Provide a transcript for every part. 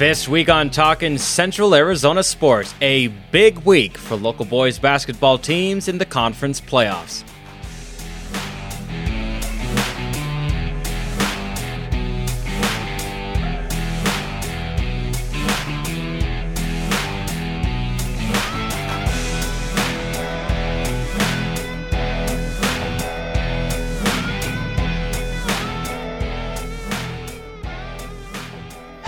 This week on Talking Central Arizona Sports, a big week for local boys basketball teams in the conference playoffs.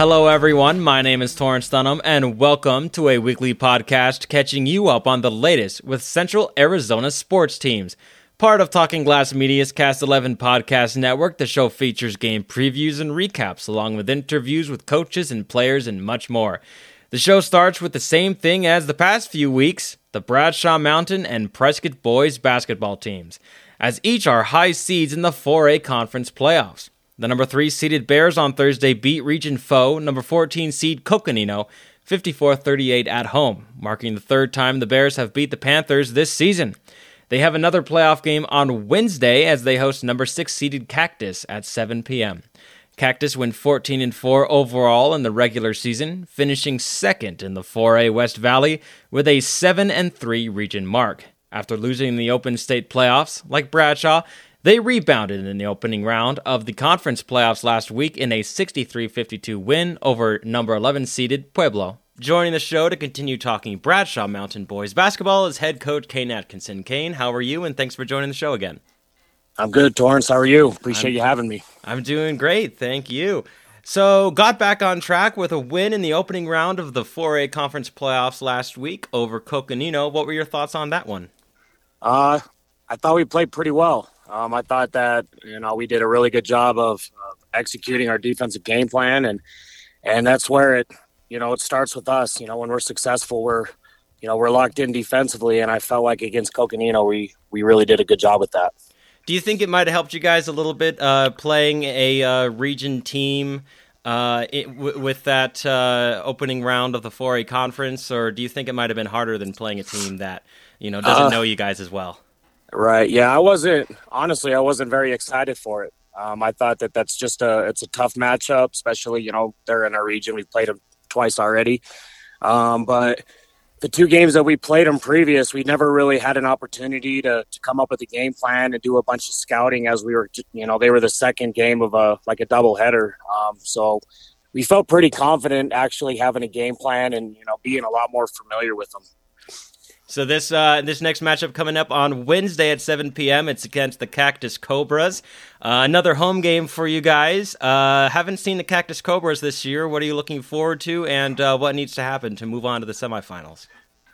Hello, everyone. My name is Torrence Dunham, and welcome to a weekly podcast catching you up on the latest with Central Arizona sports teams. Part of Talking Glass Media's Cast 11 podcast network, the show features game previews and recaps, along with interviews with coaches and players and much more. The show starts with the same thing as the past few weeks the Bradshaw Mountain and Prescott Boys basketball teams, as each are high seeds in the 4A conference playoffs. The number 3 seeded Bears on Thursday beat region foe, number 14 seed Coconino, 54 38 at home, marking the third time the Bears have beat the Panthers this season. They have another playoff game on Wednesday as they host number 6 seeded Cactus at 7 p.m. Cactus went 14 and 4 overall in the regular season, finishing second in the 4A West Valley with a 7 and 3 region mark. After losing the Open State playoffs, like Bradshaw, they rebounded in the opening round of the conference playoffs last week in a 63 52 win over number 11 seeded Pueblo. Joining the show to continue talking Bradshaw Mountain Boys basketball is head coach Cain Atkinson. Cain, how are you? And thanks for joining the show again. I'm good, Torrence. How are you? Appreciate I'm, you having me. I'm doing great. Thank you. So, got back on track with a win in the opening round of the 4A conference playoffs last week over Coconino. What were your thoughts on that one? Uh, I thought we played pretty well. Um, I thought that you know we did a really good job of, of executing our defensive game plan, and and that's where it you know it starts with us. You know, when we're successful, we're you know we're locked in defensively, and I felt like against Coconino, we we really did a good job with that. Do you think it might have helped you guys a little bit uh, playing a uh, region team? Uh, it, w- with that uh, opening round of the 4A conference, or do you think it might have been harder than playing a team that you know doesn't uh, know you guys as well? Right. Yeah, I wasn't honestly. I wasn't very excited for it. Um, I thought that that's just a it's a tough matchup, especially you know they're in our region. We've played them twice already, um, but the two games that we played them previous, we never really had an opportunity to, to come up with a game plan and do a bunch of scouting as we were, you know, they were the second game of a like a double header. Um, so we felt pretty confident actually having a game plan and you know being a lot more familiar with them. So this uh, this next matchup coming up on Wednesday at 7 p.m. It's against the Cactus Cobras. Uh, another home game for you guys. Uh, haven't seen the Cactus Cobras this year. What are you looking forward to, and uh, what needs to happen to move on to the semifinals?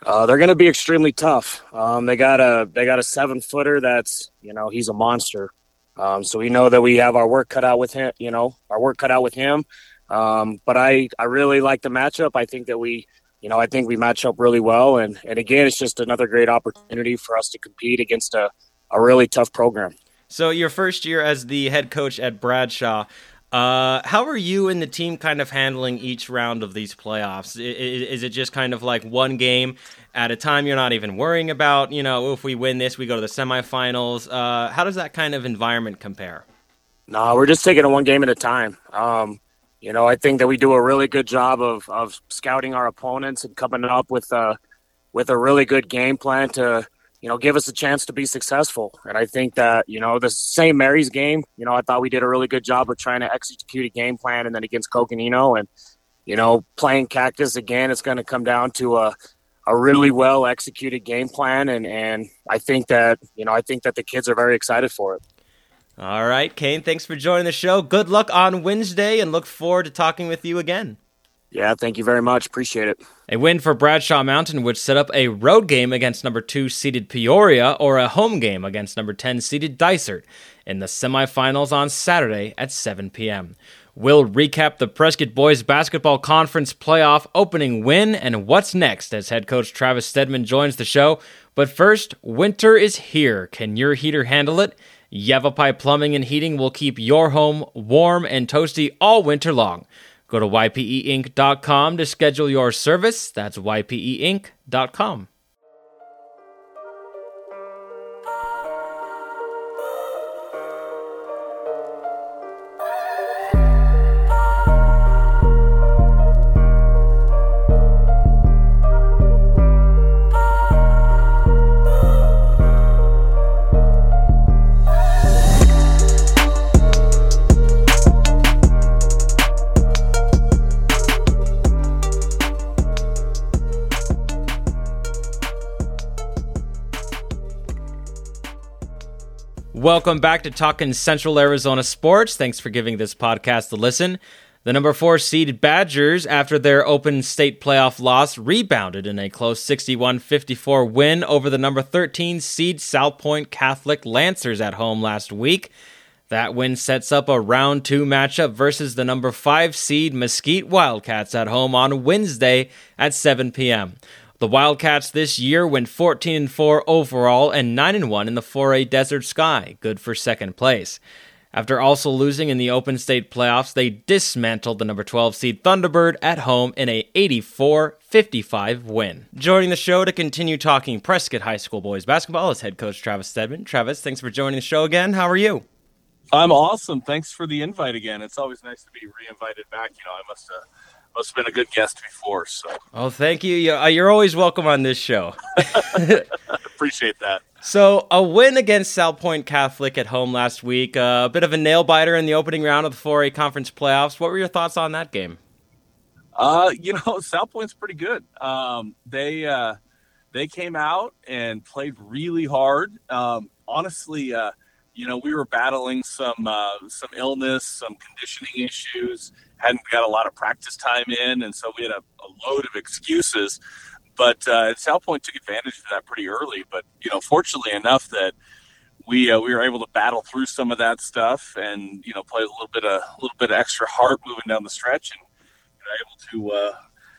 Uh, they're going to be extremely tough. Um, they got a they got a seven footer that's you know he's a monster. Um, so we know that we have our work cut out with him. You know our work cut out with him. Um, but I I really like the matchup. I think that we you know, I think we match up really well. And, and again, it's just another great opportunity for us to compete against a, a really tough program. So, your first year as the head coach at Bradshaw, uh, how are you and the team kind of handling each round of these playoffs? Is, is, it just kind of like one game at a time? You're not even worrying about, you know, if we win this, we go to the semifinals. Uh, how does that kind of environment compare? No, we're just taking it one game at a time. Um, you know, I think that we do a really good job of, of scouting our opponents and coming up with a with a really good game plan to you know give us a chance to be successful. And I think that you know the St. Mary's game, you know, I thought we did a really good job of trying to execute a game plan, and then against Coconino and you know playing Cactus again, it's going to come down to a a really well executed game plan, and and I think that you know I think that the kids are very excited for it. All right, Cain, thanks for joining the show. Good luck on Wednesday and look forward to talking with you again. Yeah, thank you very much. Appreciate it. A win for Bradshaw Mountain would set up a road game against number 2 seeded Peoria or a home game against number 10 seeded Dysart in the semifinals on Saturday at 7 p.m. We'll recap the Prescott Boys Basketball Conference playoff opening win and what's next as head coach Travis Stedman joins the show. But first, winter is here. Can your heater handle it? Yavapai Plumbing and Heating will keep your home warm and toasty all winter long. Go to ypeinc.com to schedule your service. That's ypeinc.com. Welcome back to Talking Central Arizona Sports. Thanks for giving this podcast a listen. The number four seed Badgers, after their open state playoff loss, rebounded in a close 61 54 win over the number 13 seed Salpointe Catholic Lancers at home last week. That win sets up a round two matchup versus the number five seed Mesquite Wildcats at home on Wednesday at 7 p.m. The Wildcats this year went 14 4 overall and 9 1 in the 4A Desert Sky, good for second place. After also losing in the Open State playoffs, they dismantled the number 12 seed Thunderbird at home in a 84-55 win. Joining the show to continue talking Prescott High School boys basketball is head coach Travis Stedman. Travis, thanks for joining the show again. How are you? I'm awesome. Thanks for the invite again. It's always nice to be re-invited back. You know, I must have must have been a good guest before. So. Oh, thank you. Uh, you're always welcome on this show. Appreciate that. So, a win against Salpointe Catholic at home last week, uh, a bit of a nail biter in the opening round of the 4A conference playoffs. What were your thoughts on that game? Uh, you know, Salpointe's pretty good. Um, they uh, they came out and played really hard. Um, honestly, uh, you know, we were battling some uh, some illness, some conditioning issues, hadn't got a lot of practice time in, and so we had a, a load of excuses. But uh, Salpointe took advantage of that pretty early. But you know, fortunately enough that we uh, we were able to battle through some of that stuff, and you know, play a little bit of a little bit of extra heart moving down the stretch, and you know, able to uh,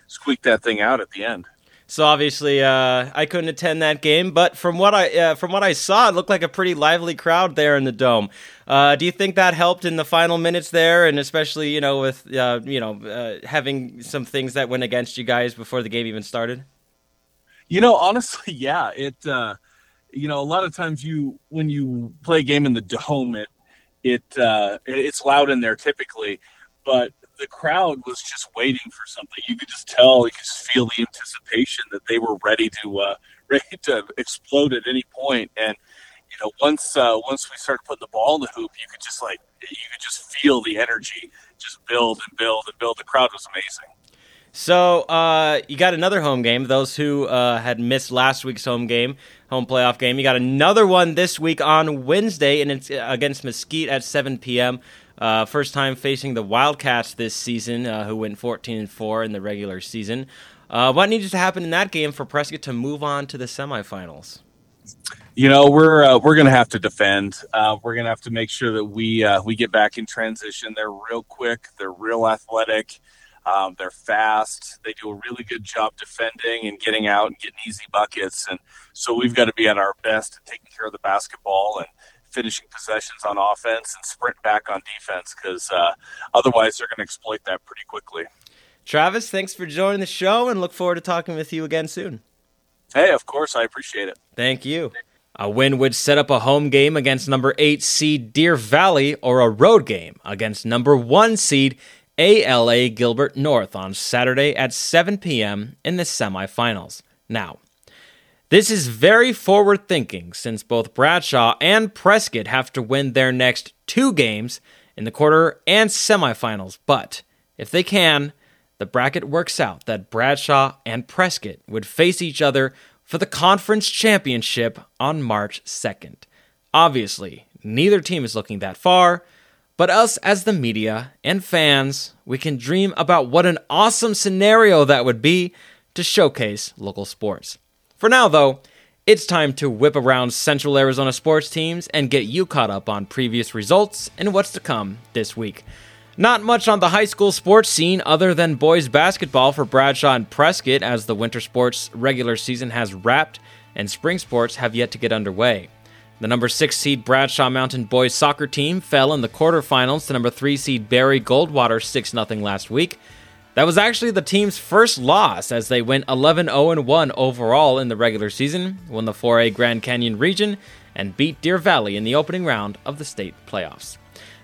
squeak that thing out at the end. So obviously, uh, I couldn't attend that game, but from what I uh, from what I saw, it looked like a pretty lively crowd there in the dome. Uh, do you think that helped in the final minutes there, and especially you know with uh, you know uh, having some things that went against you guys before the game even started? You know, honestly, yeah. It uh, you know a lot of times you when you play a game in the dome, it it it's loud in there typically, but the crowd was just waiting for something. You could just tell, you could just feel the anticipation that they were ready to uh, ready to explode at any point. And you know, once uh, once we started putting the ball in the hoop, you could just like you could just feel the energy just build and build and build. The crowd was amazing. So uh, you got another home game. Those who uh, had missed last week's home game, home playoff game, you got another one this week on Wednesday, and it's against Mesquite at 7 p.m. Uh, first time facing the Wildcats this season, uh, who went 14 and 4 in the regular season. Uh, what needed to happen in that game for Prescott to move on to the semifinals? You know, we're uh, we're gonna have to defend. Uh, we're gonna have to make sure that we uh, we get back in transition. They're real quick. They're real athletic. Um, they're fast. They do a really good job defending and getting out and getting easy buckets. And so we've got to be at our best at taking care of the basketball and finishing possessions on offense and sprint back on defense because uh, otherwise they're going to exploit that pretty quickly. Travis, thanks for joining the show and look forward to talking with you again soon. Hey, of course, I appreciate it. Thank you. A win would set up a home game against number 8 seed Deer Valley or a road game against number 1 seed ALA Gilbert North on Saturday at 7 p.m. in the semifinals. Now, this is very forward thinking since both Bradshaw and Prescott have to win their next two games in the quarter and semifinals. But if they can, the bracket works out that Bradshaw and Prescott would face each other for the conference championship on March 2nd. Obviously, neither team is looking that far, but us as the media and fans, we can dream about what an awesome scenario that would be to showcase local sports. For now, though, it's time to whip around Central Arizona sports teams and get you caught up on previous results and what's to come this week. Not much on the high school sports scene other than boys basketball for Bradshaw and Prescott as the winter sports regular season has wrapped and spring sports have yet to get underway. The number 6 seed Bradshaw Mountain boys soccer team fell in the quarterfinals to number 3 seed Barry Goldwater 6 0 last week. That was actually the team's first loss as they went 11 0 1 overall in the regular season, won the 4A Grand Canyon region, and beat Deer Valley in the opening round of the state playoffs.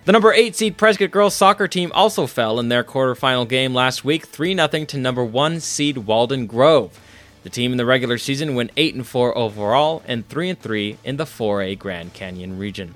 The number 8 seed Prescott girls soccer team also fell in their quarterfinal game last week 3 0 to number 1 seed Walden Grove. The team in the regular season went 8 and 4 overall and 3 and 3 in the 4A Grand Canyon region.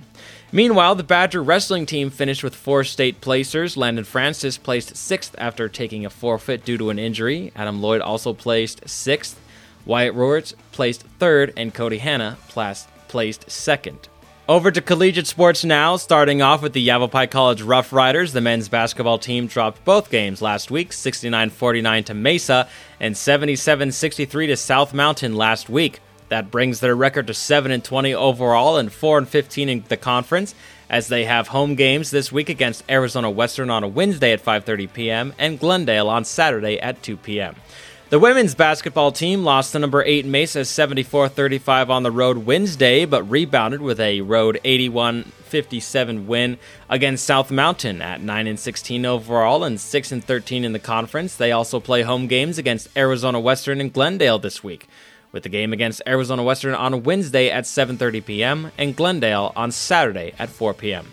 Meanwhile, the Badger wrestling team finished with four state placers. Landon Francis placed sixth after taking a forfeit due to an injury. Adam Lloyd also placed sixth. Wyatt Roarts placed third, and Cody Hanna placed second. Over to collegiate sports now, starting off with the Yavapai College Rough Riders. The men's basketball team dropped both games last week 69 49 to Mesa and 77 63 to South Mountain last week. That brings their record to 7 and 20 overall and 4 and 15 in the conference as they have home games this week against Arizona Western on a Wednesday at 5:30 p.m. and Glendale on Saturday at 2 p.m. The women's basketball team lost to number 8 Mesa 74 35 on the road Wednesday, but rebounded with a road 81 57 win against South Mountain at 9 and 16 overall and 6 and 13 in the conference. They also play home games against Arizona Western and Glendale this week, with the game against Arizona Western on Wednesday at 7:30 p.m. and Glendale on Saturday at 4 p.m.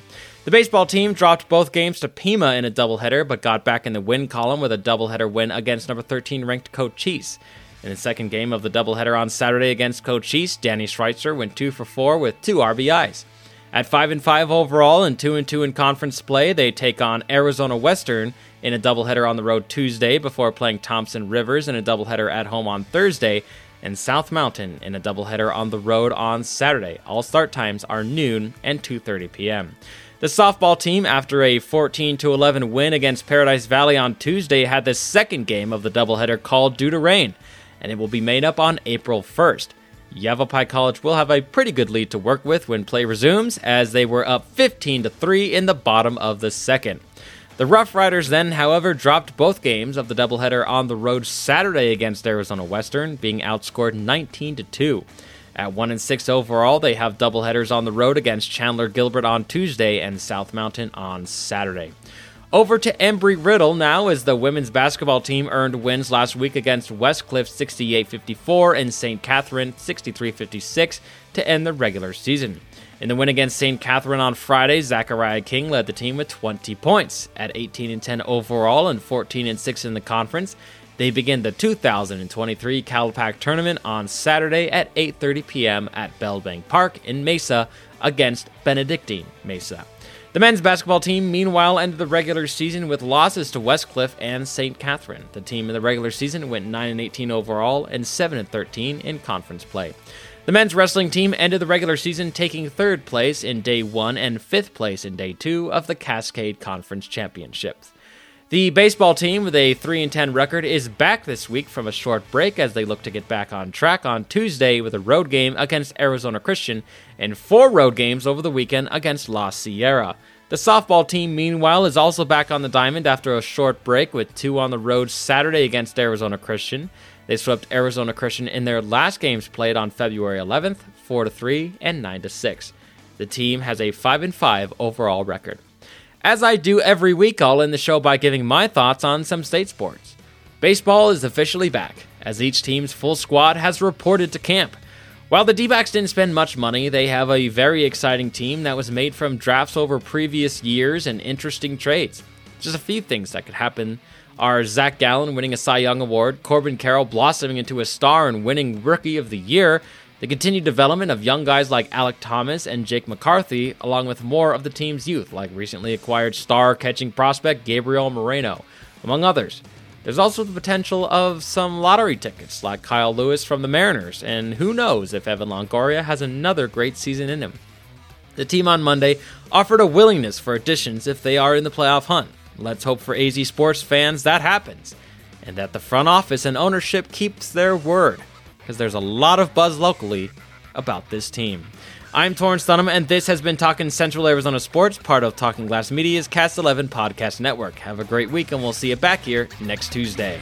The baseball team dropped both games to Pima in a doubleheader, but got back in the win column with a doubleheader win against number 13 ranked Cochise. In the second game of the doubleheader on Saturday against Cochise, Danny Schweitzer went 2 for 4 with 2 RBIs. At 5 and 5 overall and 2 and 2 in conference play, they take on Arizona Western in a doubleheader on the road Tuesday before playing Thompson Rivers in a doubleheader at home on Thursday and South Mountain in a doubleheader on the road on Saturday. All start times are noon and 2:30 p.m. The softball team, after a 14 11 win against Paradise Valley on Tuesday, had the second game of the doubleheader called due to rain, and it will be made up on April 1st. Yavapai College will have a pretty good lead to work with when play resumes, as they were up 15 3 in the bottom of the second. The Rough Riders then, however, dropped both games of the doubleheader on the road Saturday against Arizona Western, being outscored 19 to 2. At 1 and 6 overall, they have doubleheaders on the road against Chandler Gilbert on Tuesday and South Mountain on Saturday. Over to Embry Riddle now as the women's basketball team earned wins last week against Westcliff 68 54 and St. Katherine 63 56 to end the regular season. In the win against St. Katherine on Friday, Zachariah King led the team with 20 points at 18 and 10 overall and 14 and 6 in the conference. They begin the 2023 CalPAC tournament on Saturday at 8:30 p.m. at Bellbank Park in Mesa against Benedictine Mesa. The men's basketball team, meanwhile, ended the regular season with losses to Westcliff and St. Katherine. The team in the regular season went 9 and 18 overall and 7 and 13 in conference play. The men's wrestling team ended the regular season taking third place in day one and fifth place in day two of the Cascade Conference Championships. The baseball team with a 3 and 10 record is back this week from a short break as they look to get back on track on Tuesday with a road game against Arizona Christian and four road games over the weekend against La Sierra. The softball team, meanwhile, is also back on the diamond after a short break with two on the road Saturday against Arizona Christian. They swept Arizona Christian in their last games played on February 11th, 4 3 and 9 6. The team has a 5 and 5 overall record. As I do every week, I'll end the show by giving my thoughts on some state sports. Baseball is officially back, as each team's full squad has reported to camp. While the D backs didn't spend much money, they have a very exciting team that was made from drafts over previous years and interesting trades. Just a few things that could happen are Zach Gallen winning a Cy Young Award, Corbin Carroll blossoming into a star and winning Rookie of the Year, the continued development of young guys like Alek Thomas and Jake McCarthy, along with more of the team's youth, like recently acquired star catching prospect Gabriel Moreno, among others. There's also the potential of some lottery tickets, like Kyle Lewis from the Mariners, and who knows if Evan Longoria has another great season in him. The team on Monday offered a willingness for additions if they are in the playoff hunt. Let's hope for AZ Sports fans that happens, and that the front office and ownership keeps their word because there's a lot of buzz locally about this team. I'm Torrence Dunham, and this has been Talking Central Arizona Sports, part of Talking Glass Media's Cast 11 podcast network. Have a great week, and we'll see you back here next Tuesday.